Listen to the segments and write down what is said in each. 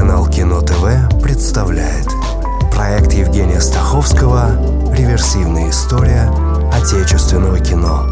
Телеканал Кино ТВ представляет Проект Евгения Стаховского «Реверсивная история отечественного кино»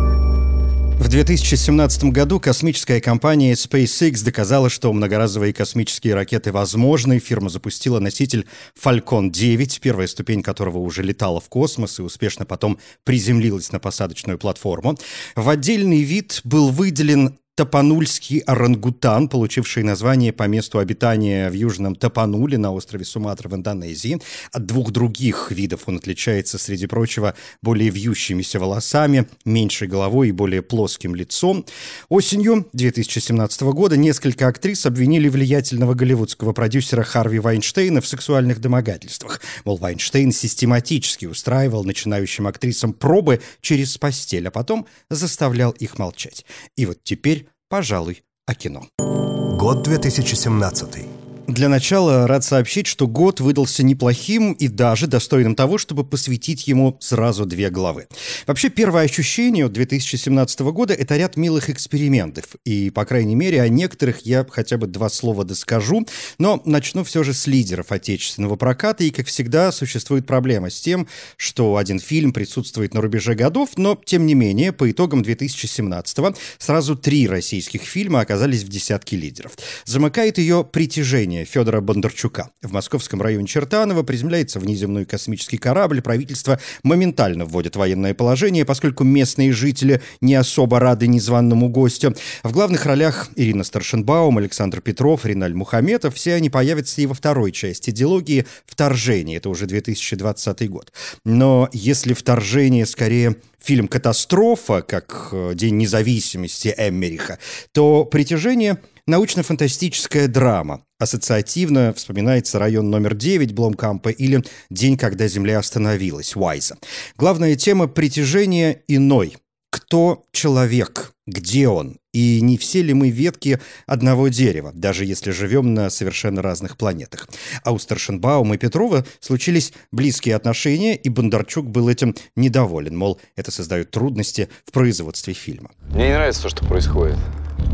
В 2017 году космическая компания SpaceX доказала, что многоразовые космические ракеты возможны. Фирма запустила носитель Falcon 9, первая ступень которого уже летала в космос и успешно потом приземлилась на посадочную платформу. В отдельный вид был выделен Тапанульский орангутан, получивший название по месту обитания в Южном Тапануле на острове Суматра в Индонезии. От двух других видов он отличается, среди прочего, более вьющимися волосами, меньшей головой и более плоским лицом. Осенью 2017 года несколько актрис обвинили влиятельного голливудского продюсера Харви Вайнштейна в сексуальных домогательствах. Мол, Вайнштейн систематически устраивал начинающим актрисам пробы через постель, а потом заставлял их молчать. И вот теперь пожалуй, о кино. Год 2017. Для начала рад сообщить, что год выдался неплохим и даже достойным того, чтобы посвятить ему сразу две главы. Вообще, первое ощущение от 2017 года — это ряд милых экспериментов. И, по крайней мере, о некоторых я хотя бы два слова доскажу. Но начну все же с лидеров отечественного проката. И, как всегда, существует проблема с тем, что один фильм присутствует на рубеже годов, но, тем не менее, по итогам 2017 сразу три российских фильма оказались в десятке лидеров. Замыкает ее «Притяжение» возвращения Федора Бондарчука. В московском районе Чертаново приземляется внеземной космический корабль. Правительство моментально вводит военное положение, поскольку местные жители не особо рады незваному гостю. В главных ролях Ирина Старшенбаум, Александр Петров, Риналь Мухаметов. Все они появятся и во второй части идеологии «Вторжение». Это уже 2020 год. Но если «Вторжение» скорее фильм «Катастрофа», как э, «День независимости» Эммериха, то «Притяжение» Научно-фантастическая драма. Ассоциативно вспоминается район номер 9 Бломкампа или «День, когда Земля остановилась» Уайза. Главная тема притяжения иной. Кто человек? Где он? И не все ли мы ветки одного дерева, даже если живем на совершенно разных планетах? А у Старшенбаума и Петрова случились близкие отношения, и Бондарчук был этим недоволен, мол, это создает трудности в производстве фильма. Мне не нравится то, что происходит.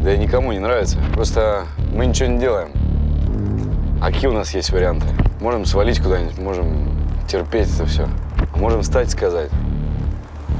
Да и никому не нравится. Просто мы ничего не делаем. А какие у нас есть варианты? Можем свалить куда-нибудь, можем терпеть это все. А можем встать и сказать,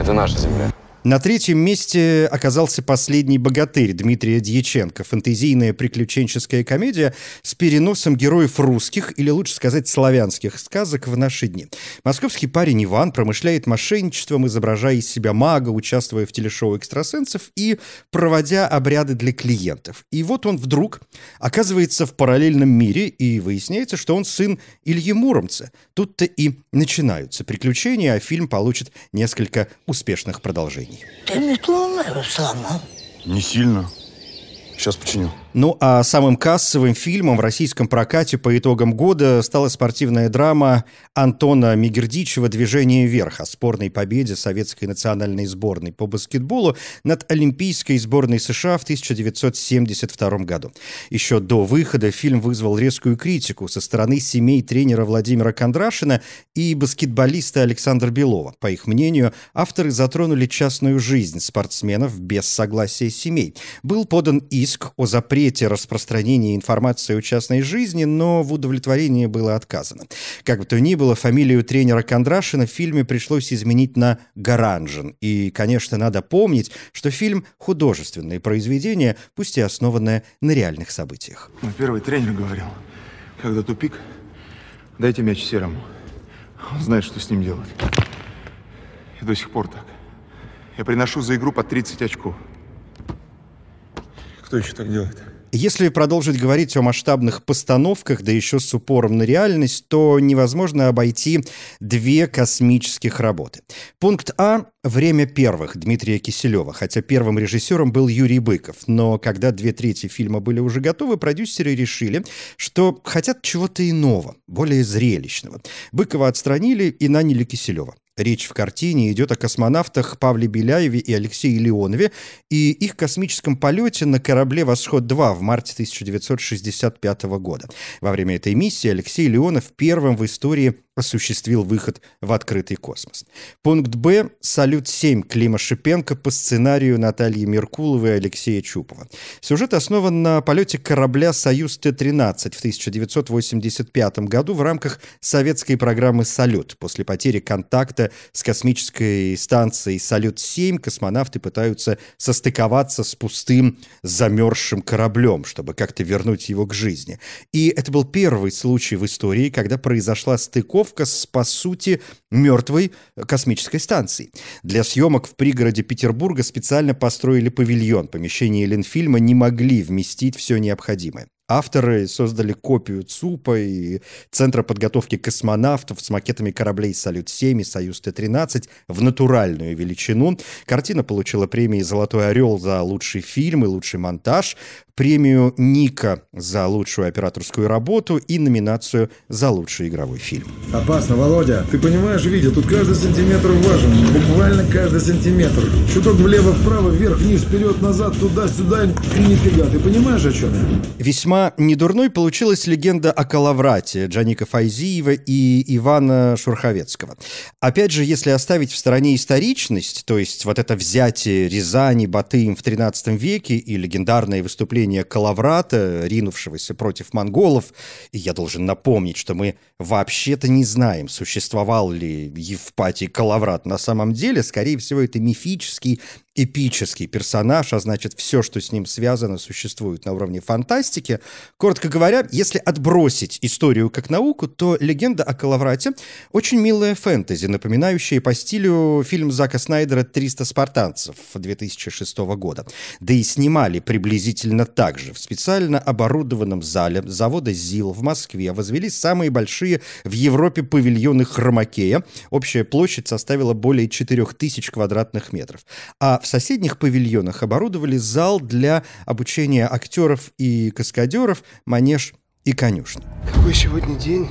это наша земля. На третьем месте оказался «Последний богатырь» Дмитрия Дьяченко. Фантазийная приключенческая комедия с переносом героев русских, или лучше сказать, славянских сказок в наши дни. Московский парень Иван промышляет мошенничеством, изображая из себя мага, участвуя в телешоу экстрасенсов и проводя обряды для клиентов. И вот он вдруг оказывается в параллельном мире, и выясняется, что он сын Ильи Муромца. Тут-то и начинаются приключения, а фильм получит несколько успешных продолжений. Ты метлу сломал? Не сильно. Сейчас починю. Ну а самым кассовым фильмом в российском прокате по итогам года стала спортивная драма Антона Мигердичева «Движение вверх» о спорной победе советской национальной сборной по баскетболу над Олимпийской сборной США в 1972 году. Еще до выхода фильм вызвал резкую критику со стороны семей тренера Владимира Кондрашина и баскетболиста Александра Белова. По их мнению, авторы затронули частную жизнь спортсменов без согласия семей. Был подан иск о запрете запрете распространения информации о частной жизни, но в удовлетворении было отказано. Как бы то ни было, фамилию тренера Кондрашина в фильме пришлось изменить на Гаранжин. И, конечно, надо помнить, что фильм — художественное произведение, пусть и основанное на реальных событиях. Мой первый тренер говорил, когда тупик, дайте мяч серому. Он знает, что с ним делать. И до сих пор так. Я приношу за игру по 30 очков. Кто еще так делает? Если продолжить говорить о масштабных постановках, да еще с упором на реальность, то невозможно обойти две космических работы. Пункт А – «Время первых» Дмитрия Киселева, хотя первым режиссером был Юрий Быков. Но когда две трети фильма были уже готовы, продюсеры решили, что хотят чего-то иного, более зрелищного. Быкова отстранили и наняли Киселева. Речь в картине идет о космонавтах Павле Беляеве и Алексее Леонове и их космическом полете на корабле «Восход-2» в марте 1965 года. Во время этой миссии Алексей Леонов первым в истории осуществил выход в открытый космос. Пункт Б – «Салют-7» Клима Шипенко по сценарию Натальи Меркуловой и Алексея Чупова. Сюжет основан на полете корабля «Союз Т-13» в 1985 году в рамках советской программы «Салют». После потери контакта с космической станцией «Салют-7» космонавты пытаются состыковаться с пустым замерзшим кораблем, чтобы как-то вернуть его к жизни. И это был первый случай в истории, когда произошла стыковка с, по сути, мертвой космической станцией. Для съемок в пригороде Петербурга специально построили павильон. Помещения Ленфильма не могли вместить все необходимое. Авторы создали копию ЦУПа и Центра подготовки космонавтов с макетами кораблей «Салют-7» и «Союз Т-13» в натуральную величину. Картина получила премии «Золотой орел» за лучший фильм и лучший монтаж, премию «Ника» за лучшую операторскую работу и номинацию за лучший игровой фильм. Опасно, Володя. Ты понимаешь, Витя, тут каждый сантиметр важен. Буквально каждый сантиметр. Чуток влево-вправо, вверх-вниз, вперед-назад, туда-сюда. Нифига, ты понимаешь, о чем я? Весьма недурной получилась легенда о Калаврате Джаника Файзиева и Ивана Шурховецкого. Опять же, если оставить в стороне историчность, то есть вот это взятие Рязани Батыем в XIII веке и легендарное выступление Калаврата, ринувшегося против монголов, и я должен напомнить, что мы вообще-то не знаем, существовал ли Евпатий Калаврат на самом деле, скорее всего, это мифический эпический персонаж, а значит, все, что с ним связано, существует на уровне фантастики. Коротко говоря, если отбросить историю как науку, то «Легенда о Калаврате» очень милая фэнтези, напоминающая по стилю фильм Зака Снайдера «300 спартанцев» 2006 года. Да и снимали приблизительно так же. В специально оборудованном зале завода ЗИЛ в Москве возвели самые большие в Европе павильоны хромакея. Общая площадь составила более 4000 квадратных метров. А в соседних павильонах оборудовали зал для обучения актеров и каскадеров, манеж и конюшню. Какой сегодня день?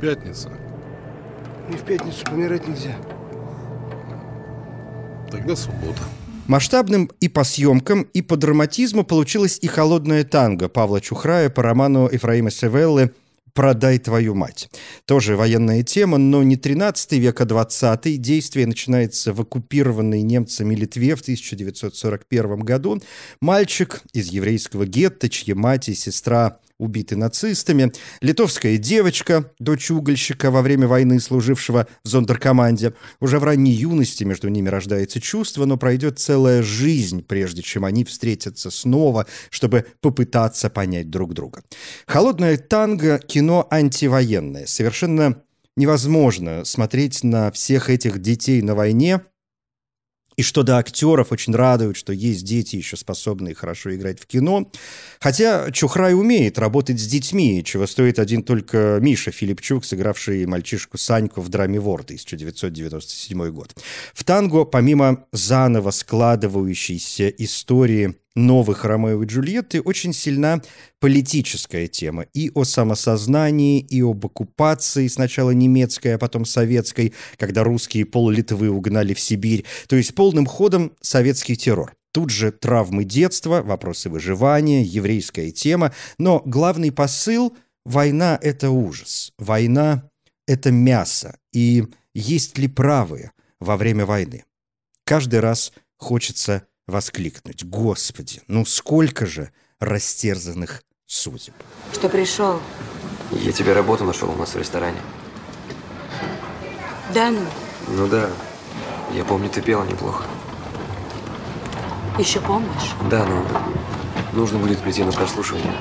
Пятница. Мне в пятницу помирать нельзя. Тогда суббота. Масштабным и по съемкам, и по драматизму получилась и «Холодная танго» Павла Чухрая по роману Ефраима Севеллы «Продай твою мать». Тоже военная тема, но не 13 век, а 20 Действие начинается в оккупированной немцами Литве в 1941 году. Мальчик из еврейского гетто, чья мать и сестра убиты нацистами, литовская девочка, дочь угольщика во время войны, служившего в зондеркоманде. Уже в ранней юности между ними рождается чувство, но пройдет целая жизнь, прежде чем они встретятся снова, чтобы попытаться понять друг друга. «Холодное танго» — кино антивоенное. Совершенно невозможно смотреть на всех этих детей на войне — и что до актеров очень радует, что есть дети, еще способные хорошо играть в кино. Хотя Чухрай умеет работать с детьми, чего стоит один только Миша Филипчук, сыгравший мальчишку Саньку в драме «Вор» 1997 год. В танго, помимо заново складывающейся истории новых Ромео и Джульетты очень сильна политическая тема и о самосознании, и об оккупации, сначала немецкой, а потом советской, когда русские пол Литвы угнали в Сибирь, то есть полным ходом советский террор. Тут же травмы детства, вопросы выживания, еврейская тема, но главный посыл – война – это ужас, война – это мясо, и есть ли правые во время войны? Каждый раз хочется воскликнуть. Господи, ну сколько же растерзанных судеб. Что пришел? Я тебе работу нашел у нас в ресторане. Да ну? Ну да. Я помню, ты пела неплохо. Еще помнишь? Да, но нужно будет прийти на прослушивание.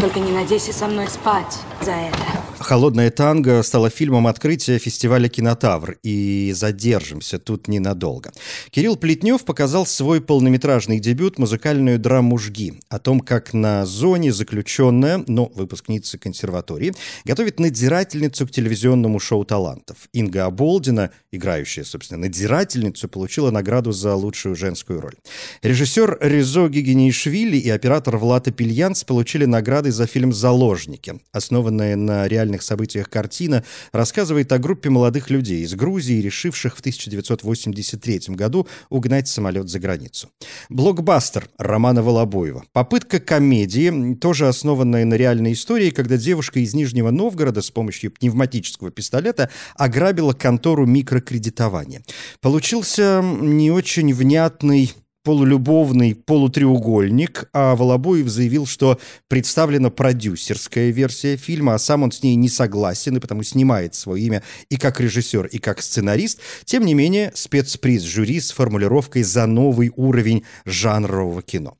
Только не надейся со мной спать за это. «Холодная танго» стала фильмом открытия фестиваля «Кинотавр», и задержимся тут ненадолго. Кирилл Плетнев показал свой полнометражный дебют музыкальную драму «Жги» о том, как на зоне заключенная, но выпускница консерватории, готовит надзирательницу к телевизионному шоу талантов. Инга Аболдина, играющая, собственно, надзирательницу, получила награду за лучшую женскую роль. Режиссер Резо Гигинишвили и оператор Влад Апельянц получили награды за фильм «Заложники», основанные на реальных реальных событиях картина рассказывает о группе молодых людей из Грузии, решивших в 1983 году угнать самолет за границу. Блокбастер Романа Волобоева. Попытка комедии, тоже основанная на реальной истории, когда девушка из Нижнего Новгорода с помощью пневматического пистолета ограбила контору микрокредитования. Получился не очень внятный полулюбовный полутреугольник, а Волобоев заявил, что представлена продюсерская версия фильма, а сам он с ней не согласен, и потому снимает свое имя и как режиссер, и как сценарист. Тем не менее, спецприз жюри с формулировкой «за новый уровень жанрового кино».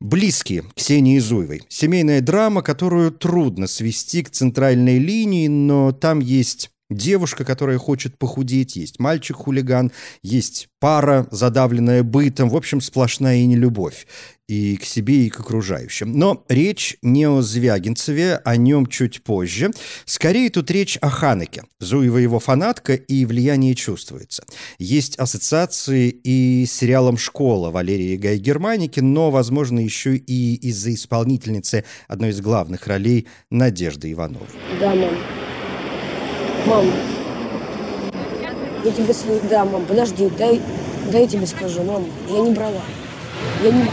Близкие Ксении Зуевой. Семейная драма, которую трудно свести к центральной линии, но там есть Девушка, которая хочет похудеть, есть мальчик-хулиган, есть пара, задавленная бытом, в общем, сплошная и нелюбовь и к себе, и к окружающим. Но речь не о Звягинцеве, о нем чуть позже. Скорее тут речь о Ханеке. Зуева его фанатка, и влияние чувствуется. Есть ассоциации и с сериалом «Школа» Валерии Гай Германики, но, возможно, еще и из-за исполнительницы одной из главных ролей Надежды Ивановой. Да, мам. Мам, я тебе... Да, мам, подожди, дай, дай я тебе скажу, мам, я не брала. Я не...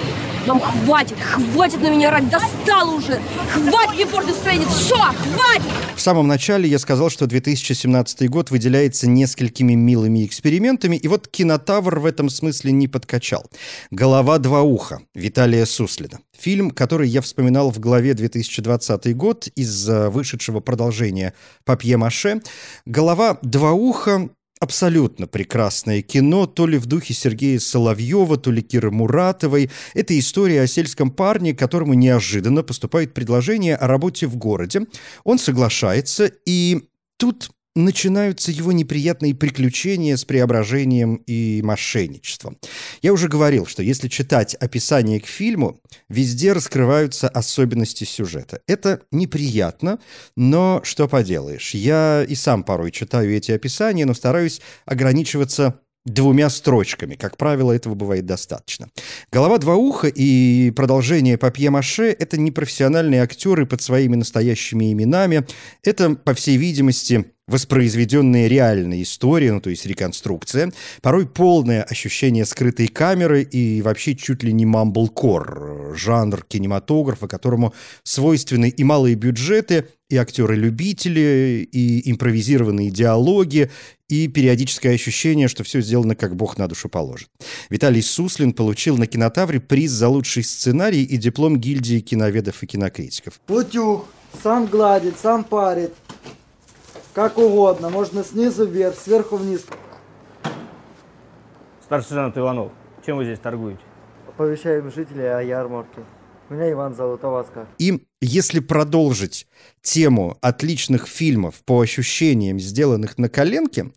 Мам, хватит, хватит на меня орать, достало уже! Хватит мне портить настроение, все, хватит! В самом начале я сказал, что 2017 год выделяется несколькими милыми экспериментами, и вот кинотавр в этом смысле не подкачал. «Голова два уха» Виталия Суслина. Фильм, который я вспоминал в главе 2020 год из вышедшего продолжения «Папье-маше». «Голова два уха» абсолютно прекрасное кино, то ли в духе Сергея Соловьева, то ли Киры Муратовой. Это история о сельском парне, которому неожиданно поступает предложение о работе в городе. Он соглашается, и тут начинаются его неприятные приключения с преображением и мошенничеством. Я уже говорил, что если читать описание к фильму, везде раскрываются особенности сюжета. Это неприятно, но что поделаешь. Я и сам порой читаю эти описания, но стараюсь ограничиваться двумя строчками. Как правило, этого бывает достаточно. «Голова два уха» и продолжение «Папье-маше» — это непрофессиональные актеры под своими настоящими именами. Это, по всей видимости, воспроизведенная реальная история, ну то есть реконструкция, порой полное ощущение скрытой камеры и вообще чуть ли не мамблкор, жанр кинематографа, которому свойственны и малые бюджеты, и актеры-любители, и импровизированные диалоги, и периодическое ощущение, что все сделано как бог на душу положит. Виталий Суслин получил на кинотавре приз за лучший сценарий и диплом гильдии киноведов и кинокритиков. Утюг, сам гладит, сам парит, как угодно, можно снизу вверх, сверху вниз. Старший сержант Иванов, чем вы здесь торгуете? Оповещаем жителей о ярмарке. Меня Иван зовут, а вас как? И если продолжить тему отличных фильмов по ощущениям, сделанных на коленке,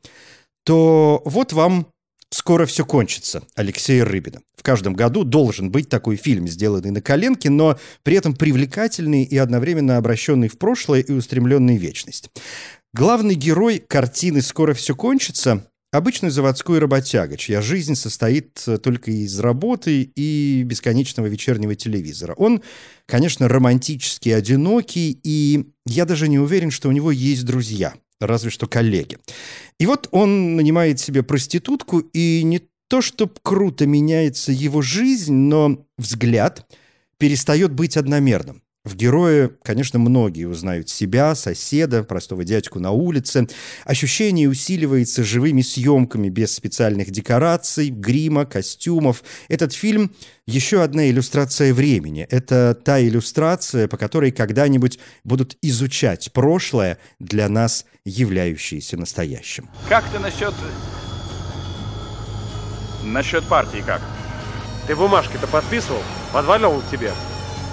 то вот вам «Скоро все кончится» Алексея Рыбина. В каждом году должен быть такой фильм, сделанный на коленке, но при этом привлекательный и одновременно обращенный в прошлое и устремленный в вечность. Главный герой картины «Скоро все кончится» Обычный заводской работяга, чья жизнь состоит э, только из работы и бесконечного вечернего телевизора. Он, конечно, романтически одинокий, и я даже не уверен, что у него есть друзья, разве что коллеги. И вот он нанимает себе проститутку, и не то, чтобы круто меняется его жизнь, но взгляд перестает быть одномерным. В герое, конечно, многие узнают себя, соседа, простого дядьку на улице. Ощущение усиливается живыми съемками без специальных декораций, грима, костюмов. Этот фильм — еще одна иллюстрация времени. Это та иллюстрация, по которой когда-нибудь будут изучать прошлое, для нас являющееся настоящим. Как ты насчет... Насчет партии как? Ты бумажки-то подписывал? Подваливал тебе?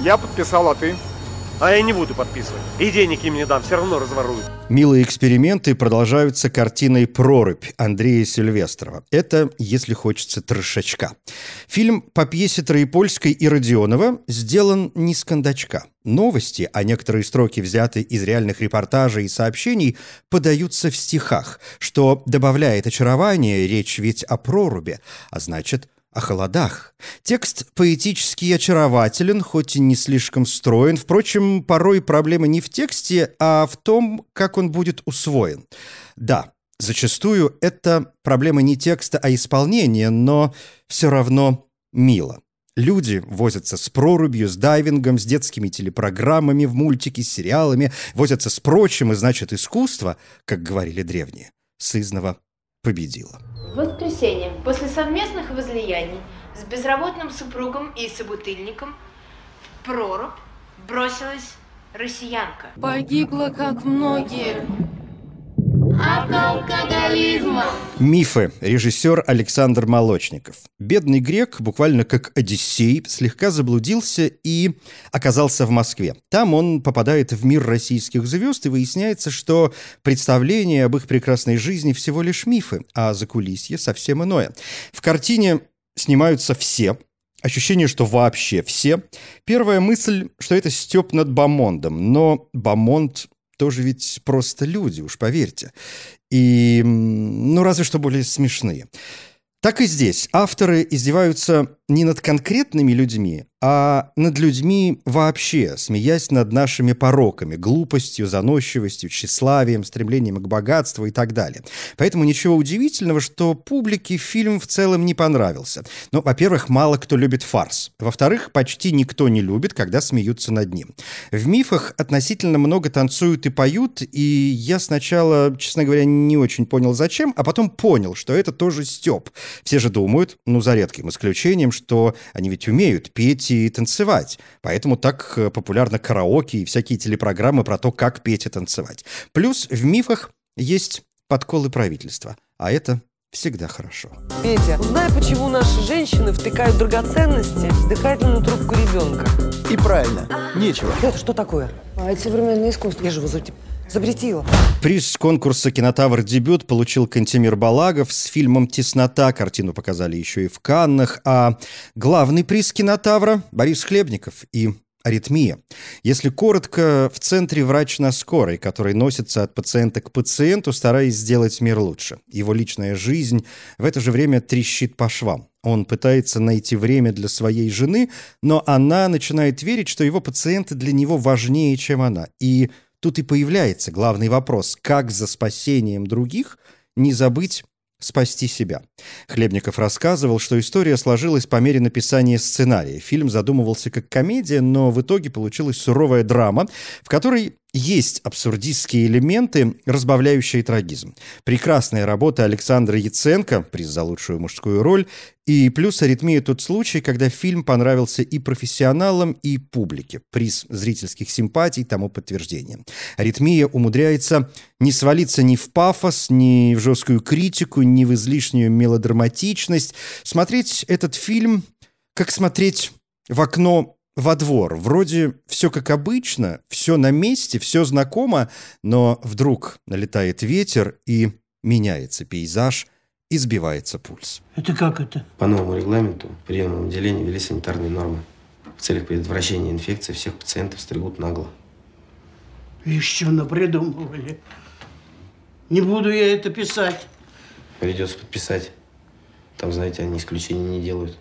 Я подписал, а ты? А я не буду подписывать. И денег им не дам, все равно разворуют. Милые эксперименты продолжаются картиной «Прорубь» Андрея Сильвестрова. Это, если хочется, трешачка. Фильм по пьесе Троепольской и Родионова сделан не с кондачка. Новости, а некоторые строки взяты из реальных репортажей и сообщений, подаются в стихах, что добавляет очарование, речь ведь о проруби, а значит, о холодах. Текст поэтически очарователен, хоть и не слишком строен. Впрочем, порой проблема не в тексте, а в том, как он будет усвоен. Да, зачастую это проблема не текста, а исполнения, но все равно мило. Люди возятся с прорубью, с дайвингом, с детскими телепрограммами в мультике, с сериалами, возятся с прочим, и значит искусство, как говорили древние, сызново победило. В воскресенье, после совместных возлияний с безработным супругом и собутыльником, в прорубь бросилась россиянка. Погибла, как многие. Мифы. Режиссер Александр Молочников. Бедный грек, буквально как Одиссей, слегка заблудился и оказался в Москве. Там он попадает в мир российских звезд, и выясняется, что представление об их прекрасной жизни всего лишь мифы, а закулисье совсем иное. В картине снимаются все, Ощущение, что вообще все. Первая мысль, что это степ над Бамондом. Но Бамонд тоже ведь просто люди, уж поверьте. И, ну, разве что более смешные. Так и здесь авторы издеваются не над конкретными людьми, а над людьми вообще, смеясь над нашими пороками, глупостью, заносчивостью, тщеславием, стремлением к богатству и так далее. Поэтому ничего удивительного, что публике фильм в целом не понравился. Ну, во-первых, мало кто любит фарс. Во-вторых, почти никто не любит, когда смеются над ним. В мифах относительно много танцуют и поют, и я сначала, честно говоря, не очень понял, зачем, а потом понял, что это тоже стёб. Все же думают, ну, за редким исключением, что они ведь умеют петь и танцевать. Поэтому так э, популярно караоке и всякие телепрограммы про то, как петь и танцевать. Плюс в мифах есть подколы правительства. А это всегда хорошо. Петя, узнай, почему наши женщины втыкают драгоценности в дыхательную трубку ребенка. И правильно. Нечего. Это что такое? А это современное искусство. Я же его за- запретила. Приз конкурса «Кинотавр Дебют» получил Кантемир Балагов с фильмом «Теснота». Картину показали еще и в Каннах. А главный приз «Кинотавра» — Борис Хлебников и аритмия. Если коротко, в центре врач на скорой, который носится от пациента к пациенту, стараясь сделать мир лучше. Его личная жизнь в это же время трещит по швам. Он пытается найти время для своей жены, но она начинает верить, что его пациенты для него важнее, чем она. И тут и появляется главный вопрос, как за спасением других не забыть спасти себя. Хлебников рассказывал, что история сложилась по мере написания сценария. Фильм задумывался как комедия, но в итоге получилась суровая драма, в которой есть абсурдистские элементы, разбавляющие трагизм. Прекрасная работа Александра Яценко, приз за лучшую мужскую роль, и плюс аритмия тот случай, когда фильм понравился и профессионалам, и публике. Приз зрительских симпатий тому подтверждение. Аритмия умудряется не свалиться ни в пафос, ни в жесткую критику, ни в излишнюю мелодраматичность. Смотреть этот фильм, как смотреть в окно во двор. Вроде все как обычно, все на месте, все знакомо, но вдруг налетает ветер и меняется пейзаж, и сбивается пульс. Это как это? По новому регламенту в приемном отделении ввели санитарные нормы. В целях предотвращения инфекции всех пациентов стригут нагло. Что напридумывали. Не буду я это писать. Придется подписать. Там, знаете, они исключения не делают.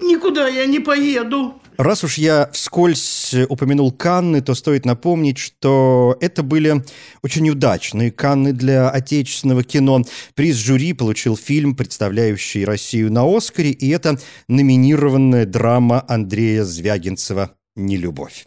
Никуда я не поеду. Раз уж я вскользь упомянул Канны, то стоит напомнить, что это были очень удачные Канны для отечественного кино. Приз жюри получил фильм, представляющий Россию на Оскаре, и это номинированная драма Андрея Звягинцева «Нелюбовь».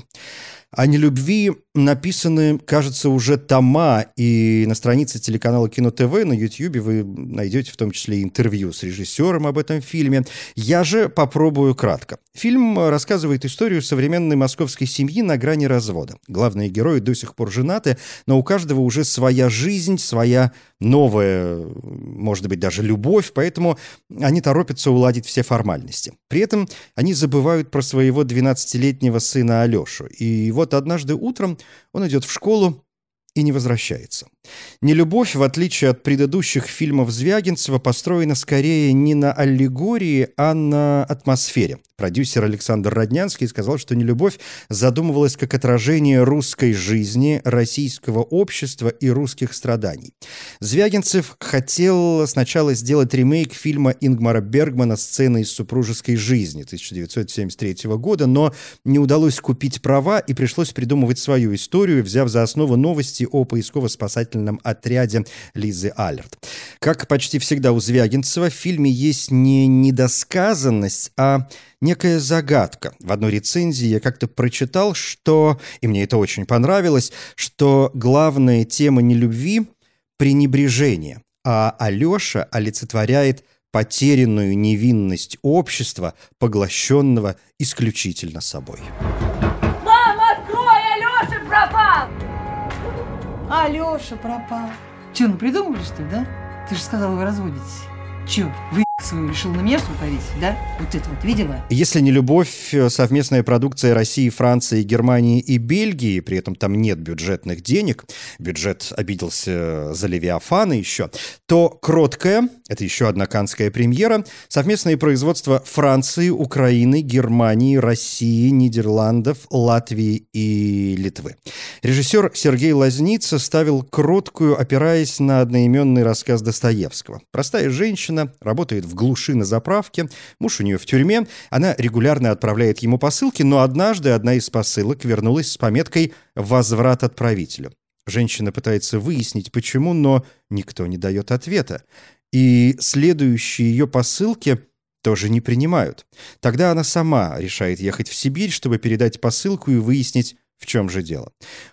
О нелюбви написаны, кажется, уже тома, и на странице телеканала Кино ТВ на Ютьюбе вы найдете в том числе интервью с режиссером об этом фильме. Я же попробую кратко. Фильм рассказывает историю современной московской семьи на грани развода. Главные герои до сих пор женаты, но у каждого уже своя жизнь, своя новая, может быть, даже любовь, поэтому они торопятся уладить все формальности. При этом они забывают про своего 12-летнего сына Алешу. И вот однажды утром он идет в школу и не возвращается. «Нелюбовь», в отличие от предыдущих фильмов Звягинцева, построена скорее не на аллегории, а на атмосфере. Продюсер Александр Роднянский сказал, что «Нелюбовь» задумывалась как отражение русской жизни, российского общества и русских страданий. Звягинцев хотел сначала сделать ремейк фильма Ингмара Бергмана «Сцены из супружеской жизни» 1973 года, но не удалось купить права и пришлось придумывать свою историю, взяв за основу новости о поисково-спасательном отряде Лизы Алерт. Как почти всегда у Звягинцева, в фильме есть не недосказанность, а некая загадка. В одной рецензии я как-то прочитал, что, и мне это очень понравилось, что главная тема нелюбви — пренебрежение, а Алеша олицетворяет потерянную невинность общества, поглощенного исключительно собой. Алеша пропал. Че, ну придумали, что ли, да? Ты же сказал, вы разводитесь. Че, вы свою решил на меня что повесить, да? Вот это вот видела? Если не любовь, э, совместная продукция России, Франции, Германии и Бельгии, при этом там нет бюджетных денег, бюджет обиделся за Левиафана еще, то «Кроткая» — это еще одна канская премьера, совместное производство Франции, Украины, Германии, России, Нидерландов, Латвии и Литвы. Режиссер Сергей Лазница ставил «Кроткую», опираясь на одноименный рассказ Достоевского. Простая женщина, работает в глуши на заправке, муж у нее в тюрьме, она регулярно отправляет ему посылки, но однажды одна из посылок вернулась с пометкой «Возврат отправителю». Женщина пытается выяснить, почему, но никто не дает ответа. И следующие ее посылки тоже не принимают. Тогда она сама решает ехать в Сибирь, чтобы передать посылку и выяснить, в чем же дело?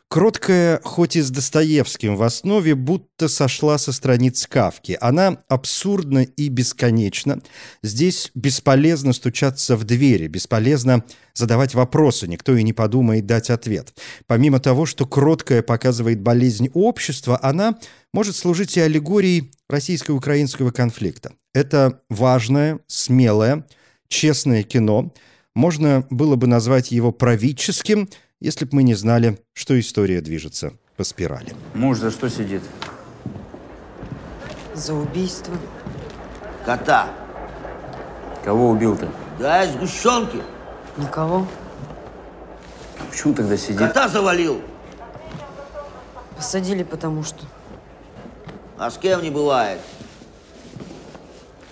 Кроткая, хоть и с Достоевским в основе, будто сошла со страниц Кавки. Она абсурдна и бесконечна. Здесь бесполезно стучаться в двери, бесполезно задавать вопросы, никто и не подумает дать ответ. Помимо того, что Кроткая показывает болезнь общества, она может служить и аллегорией российско-украинского конфликта. Это важное, смелое, честное кино. Можно было бы назвать его правительским – если бы мы не знали, что история движется по спирали. Муж за что сидит? За убийство. Кота. Кого убил ты? Да, из сгущенки. Никого. Почему тогда сидит? Кота завалил. Посадили, потому что. А с кем не бывает?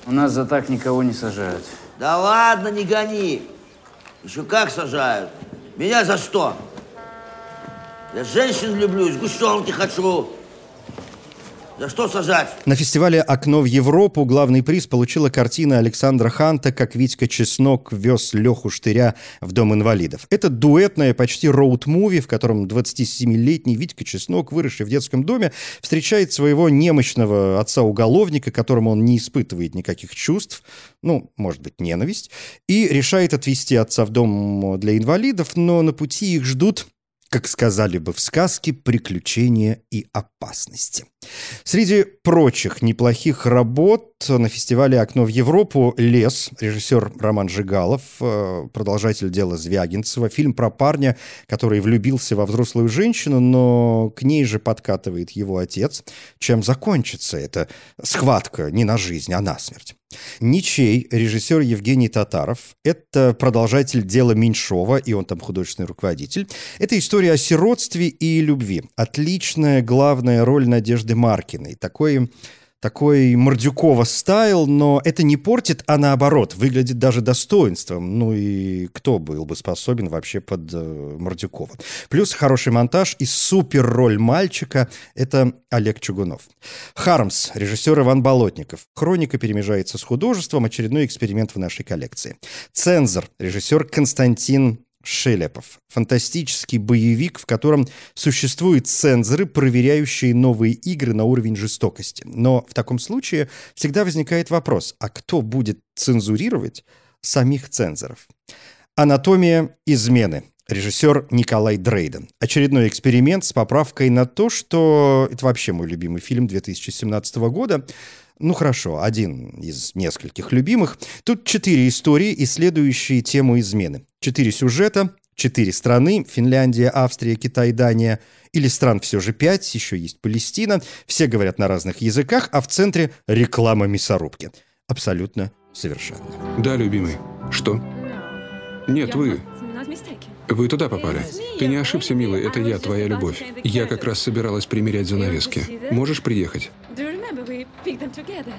У нас за так никого не сажают. Да ладно, не гони. Еще как сажают. Меня за что? Я женщин люблю, сгущенки хочу. За что сажать? На фестивале «Окно в Европу» главный приз получила картина Александра Ханта «Как Витька Чеснок вез Леху Штыря в Дом инвалидов». Это дуэтное, почти роуд-муви, в котором 27-летний Витька Чеснок, выросший в детском доме, встречает своего немощного отца-уголовника, которому он не испытывает никаких чувств, ну, может быть, ненависть, и решает отвезти отца в дом для инвалидов, но на пути их ждут как сказали бы в сказке, приключения и опасности. Среди прочих неплохих работ на фестивале «Окно в Европу» «Лес», режиссер Роман Жигалов, э, продолжатель дела Звягинцева, фильм про парня, который влюбился во взрослую женщину, но к ней же подкатывает его отец. Чем закончится эта схватка не на жизнь, а на смерть? Ничей, режиссер Евгений Татаров, это продолжатель дела Меньшова, и он там художественный руководитель. Это история о сиротстве и любви. Отличная главная роль Надежды Маркиной. Такой такой Мордюкова стайл, но это не портит, а наоборот, выглядит даже достоинством. Ну и кто был бы способен вообще под э, Мордюкова? Плюс хороший монтаж и супер роль мальчика — это Олег Чугунов. Хармс, режиссер Иван Болотников. Хроника перемежается с художеством, очередной эксперимент в нашей коллекции. Цензор, режиссер Константин Шелепов. Фантастический боевик, в котором существуют цензоры, проверяющие новые игры на уровень жестокости. Но в таком случае всегда возникает вопрос, а кто будет цензурировать самих цензоров? «Анатомия измены». Режиссер Николай Дрейден. Очередной эксперимент с поправкой на то, что... Это вообще мой любимый фильм 2017 года. Ну хорошо, один из нескольких любимых. Тут четыре истории, исследующие тему измены. Четыре сюжета, четыре страны – Финляндия, Австрия, Китай, Дания. Или стран все же пять, еще есть Палестина. Все говорят на разных языках, а в центре – реклама мясорубки. Абсолютно совершенно. Да, любимый. Что? Нет, вы. Вы туда попали. Ты не ошибся, милый, это я, твоя любовь. Я как раз собиралась примерять занавески. Можешь приехать?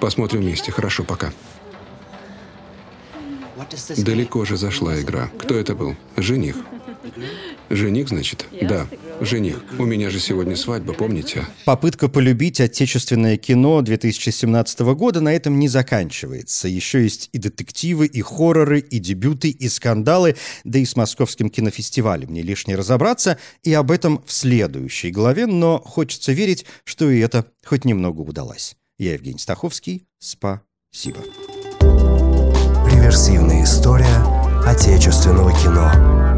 Посмотрим вместе. Хорошо, пока. Далеко же зашла игра. Кто это был? Жених. Жених, значит? Да, жених. У меня же сегодня свадьба, помните? Попытка полюбить отечественное кино 2017 года на этом не заканчивается. Еще есть и детективы, и хорроры, и дебюты, и скандалы, да и с московским кинофестивалем не лишне разобраться, и об этом в следующей главе, но хочется верить, что и это хоть немного удалось. Я Евгений Стаховский. Спасибо. Реверсивная история отечественного кино.